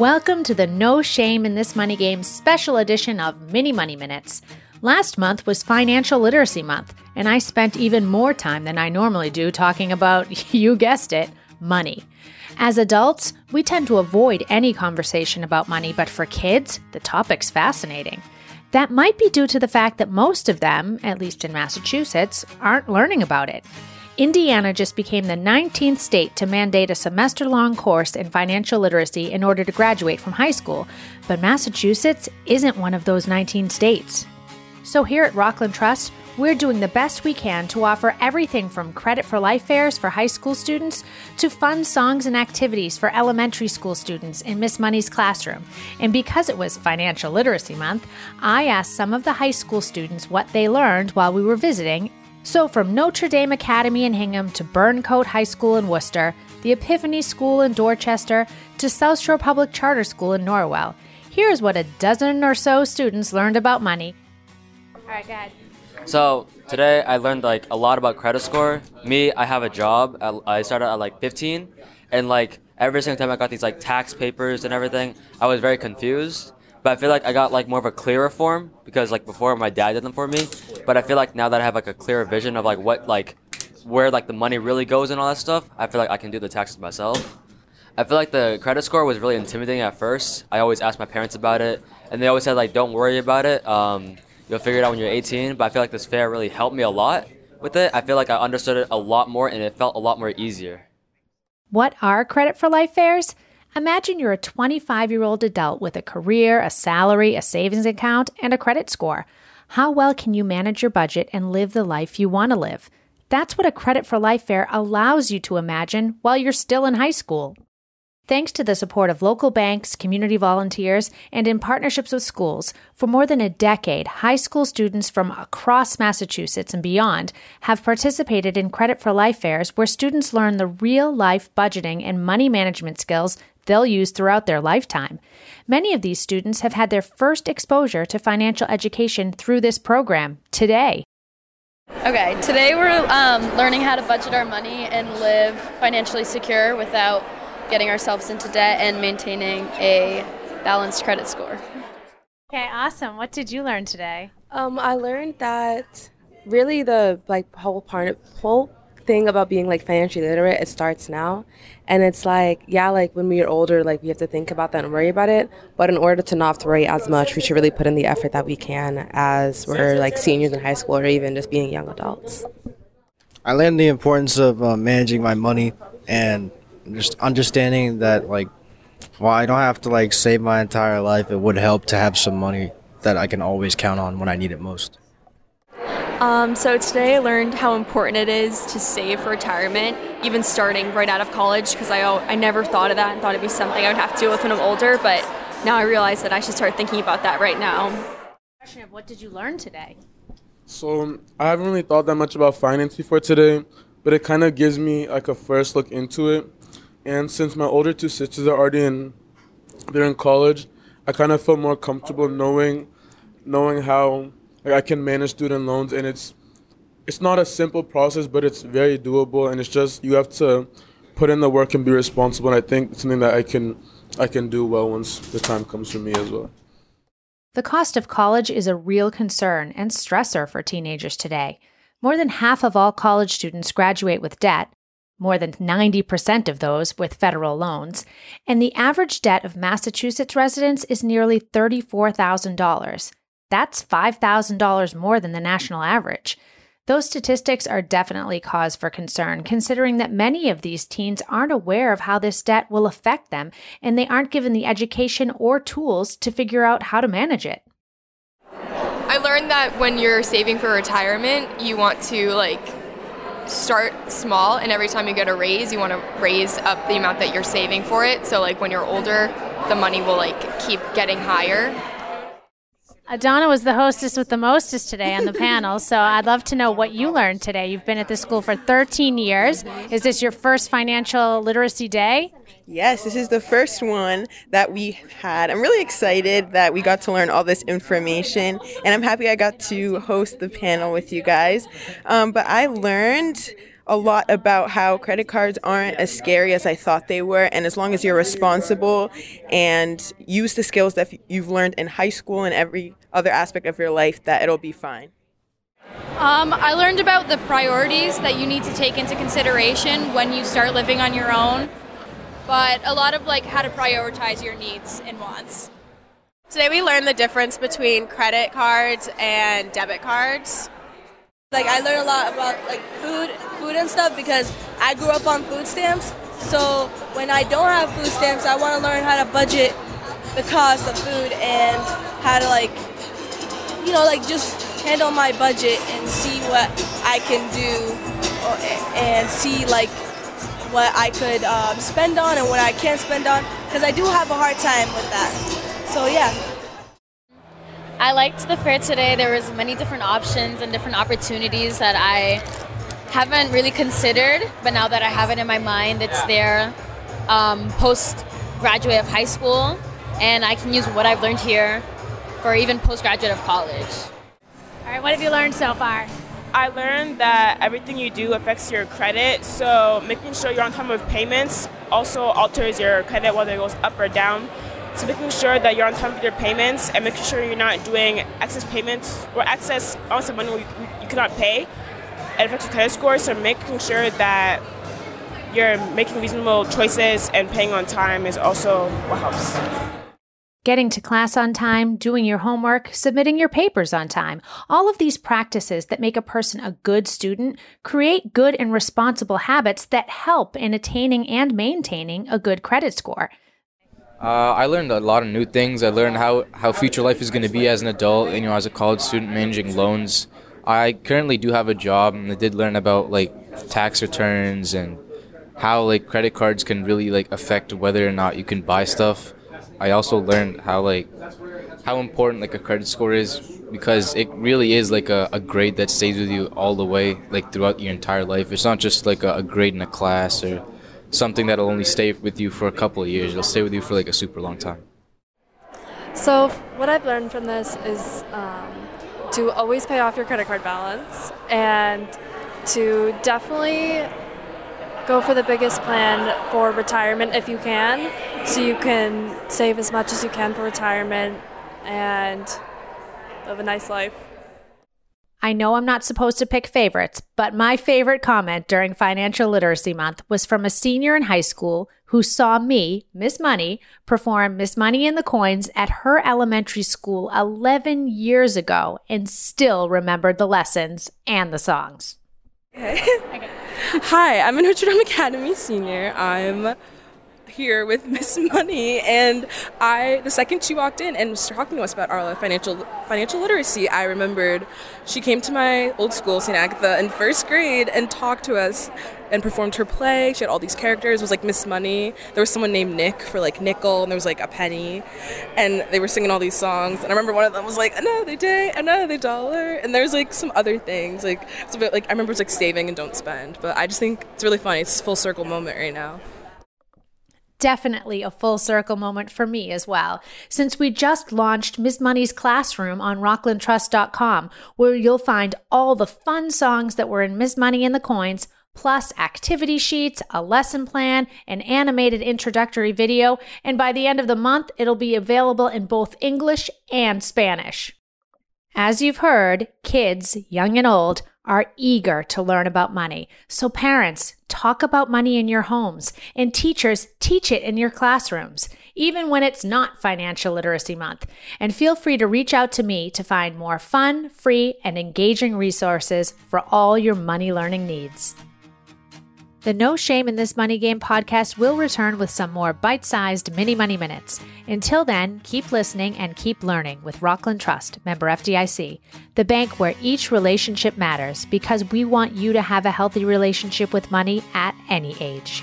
Welcome to the No Shame in This Money Game special edition of Mini Money Minutes. Last month was Financial Literacy Month, and I spent even more time than I normally do talking about, you guessed it, money. As adults, we tend to avoid any conversation about money, but for kids, the topic's fascinating. That might be due to the fact that most of them, at least in Massachusetts, aren't learning about it. Indiana just became the 19th state to mandate a semester long course in financial literacy in order to graduate from high school, but Massachusetts isn't one of those 19 states. So here at Rockland Trust, we're doing the best we can to offer everything from credit for life fairs for high school students to fun songs and activities for elementary school students in Miss Money's classroom. And because it was Financial Literacy Month, I asked some of the high school students what they learned while we were visiting so, from Notre Dame Academy in Hingham to Burncoat High School in Worcester, the Epiphany School in Dorchester, to South Shore Public Charter School in Norwell, here's what a dozen or so students learned about money. All right, go ahead. So today I learned like a lot about credit score. Me, I have a job. I started at like 15, and like every single time I got these like tax papers and everything, I was very confused. But I feel like I got like more of a clearer form because like before my dad did them for me. But I feel like now that I have like a clearer vision of like what like where like the money really goes and all that stuff, I feel like I can do the taxes myself. I feel like the credit score was really intimidating at first. I always asked my parents about it, and they always said like, "Don't worry about it. Um, you'll figure it out when you're 18." But I feel like this fair really helped me a lot with it. I feel like I understood it a lot more, and it felt a lot more easier. What are credit for life fairs? Imagine you're a 25 year old adult with a career, a salary, a savings account, and a credit score. How well can you manage your budget and live the life you want to live? That's what a Credit for Life Fair allows you to imagine while you're still in high school. Thanks to the support of local banks, community volunteers, and in partnerships with schools, for more than a decade, high school students from across Massachusetts and beyond have participated in Credit for Life fairs where students learn the real life budgeting and money management skills they'll use throughout their lifetime. Many of these students have had their first exposure to financial education through this program today. Okay, today we're um, learning how to budget our money and live financially secure without getting ourselves into debt and maintaining a balanced credit score. Okay, awesome. What did you learn today? Um, I learned that really the like whole part of whole thing about being like financially literate it starts now. And it's like yeah like when we're older like we have to think about that and worry about it. But in order to not have to worry as much we should really put in the effort that we can as we're like seniors in high school or even just being young adults. I learned the importance of uh, managing my money and just understanding that like while I don't have to like save my entire life, it would help to have some money that I can always count on when I need it most. Um, so today I learned how important it is to save for retirement, even starting right out of college, because I I never thought of that and thought it'd be something I would have to deal with when I'm older. But now I realize that I should start thinking about that right now. Question of what did you learn today? So I haven't really thought that much about finance before today, but it kind of gives me like a first look into it and since my older two sisters are already in, they're in college, I kind of feel more comfortable knowing, knowing how like, I can manage student loans, and it's, it's not a simple process, but it's very doable, and it's just you have to put in the work and be responsible. And I think it's something that I can, I can do well once the time comes for me as well. The cost of college is a real concern and stressor for teenagers today. More than half of all college students graduate with debt, more than 90% of those with federal loans, and the average debt of Massachusetts residents is nearly $34,000. That's $5,000 more than the national average. Those statistics are definitely cause for concern, considering that many of these teens aren't aware of how this debt will affect them, and they aren't given the education or tools to figure out how to manage it. I learned that when you're saving for retirement, you want to like start small and every time you get a raise you want to raise up the amount that you're saving for it so like when you're older the money will like keep getting higher Adana was the hostess with the mostest today on the panel, so I'd love to know what you learned today. You've been at this school for 13 years. Is this your first financial literacy day? Yes, this is the first one that we had. I'm really excited that we got to learn all this information, and I'm happy I got to host the panel with you guys. Um, but I learned a lot about how credit cards aren't as scary as I thought they were. And as long as you're responsible and use the skills that you've learned in high school and every other aspect of your life, that it'll be fine. Um, I learned about the priorities that you need to take into consideration when you start living on your own, but a lot of like how to prioritize your needs and wants. Today we learned the difference between credit cards and debit cards. Like I learned a lot about like food, food and stuff because I grew up on food stamps. So when I don't have food stamps, I want to learn how to budget the cost of food and how to like, you know, like just handle my budget and see what I can do and see like what I could um, spend on and what I can't spend on because I do have a hard time with that. So yeah. I liked the fair today. There was many different options and different opportunities that I haven't really considered, but now that I have it in my mind, it's there um, post graduate of high school, and I can use what I've learned here for even postgraduate of college. All right, what have you learned so far? I learned that everything you do affects your credit, so making sure you're on time with payments also alters your credit whether it goes up or down. So making sure that you're on time with your payments and making sure you're not doing excess payments or excess amounts of money you, you cannot pay. It affects your credit score, so making sure that you're making reasonable choices and paying on time is also what helps getting to class on time, doing your homework, submitting your papers on time. All of these practices that make a person a good student create good and responsible habits that help in attaining and maintaining a good credit score. Uh, I learned a lot of new things. I learned how, how future life is going to be as an adult, you know, as a college student managing loans. I currently do have a job, and I did learn about like tax returns and how like credit cards can really like affect whether or not you can buy stuff. I also learned how like how important like a credit score is because it really is like a, a grade that stays with you all the way like throughout your entire life. It's not just like a, a grade in a class or something that'll only stay with you for a couple of years. It'll stay with you for like a super long time. So what I've learned from this is um, to always pay off your credit card balance and to definitely go for the biggest plan for retirement if you can, so you can save as much as you can for retirement and live a nice life. I know I'm not supposed to pick favorites, but my favorite comment during Financial Literacy Month was from a senior in high school who saw me, Miss Money, perform Miss Money and the Coins at her elementary school 11 years ago and still remembered the lessons and the songs. Okay. okay. Hi, I'm a Notre Dame Academy senior. I'm here with Miss Money, and I the second she walked in and was talking to us about our financial financial literacy, I remembered she came to my old school, St. Agatha, in first grade and talked to us and performed her play. She had all these characters. It was like Miss Money. There was someone named Nick for like nickel, and there was like a penny, and they were singing all these songs. And I remember one of them was like another day, another dollar, and there's like some other things like it's a bit like I remember it's like saving and don't spend. But I just think it's really funny. It's a full circle moment right now definitely a full circle moment for me as well, since we just launched Miss Money's Classroom on rocklandtrust.com, where you'll find all the fun songs that were in Miss Money and the Coins, plus activity sheets, a lesson plan, an animated introductory video, and by the end of the month, it'll be available in both English and Spanish. As you've heard, kids, young and old, are eager to learn about money. So, parents, talk about money in your homes, and teachers, teach it in your classrooms, even when it's not Financial Literacy Month. And feel free to reach out to me to find more fun, free, and engaging resources for all your money learning needs. The No Shame in This Money Game podcast will return with some more bite sized mini money minutes. Until then, keep listening and keep learning with Rockland Trust, member FDIC, the bank where each relationship matters because we want you to have a healthy relationship with money at any age.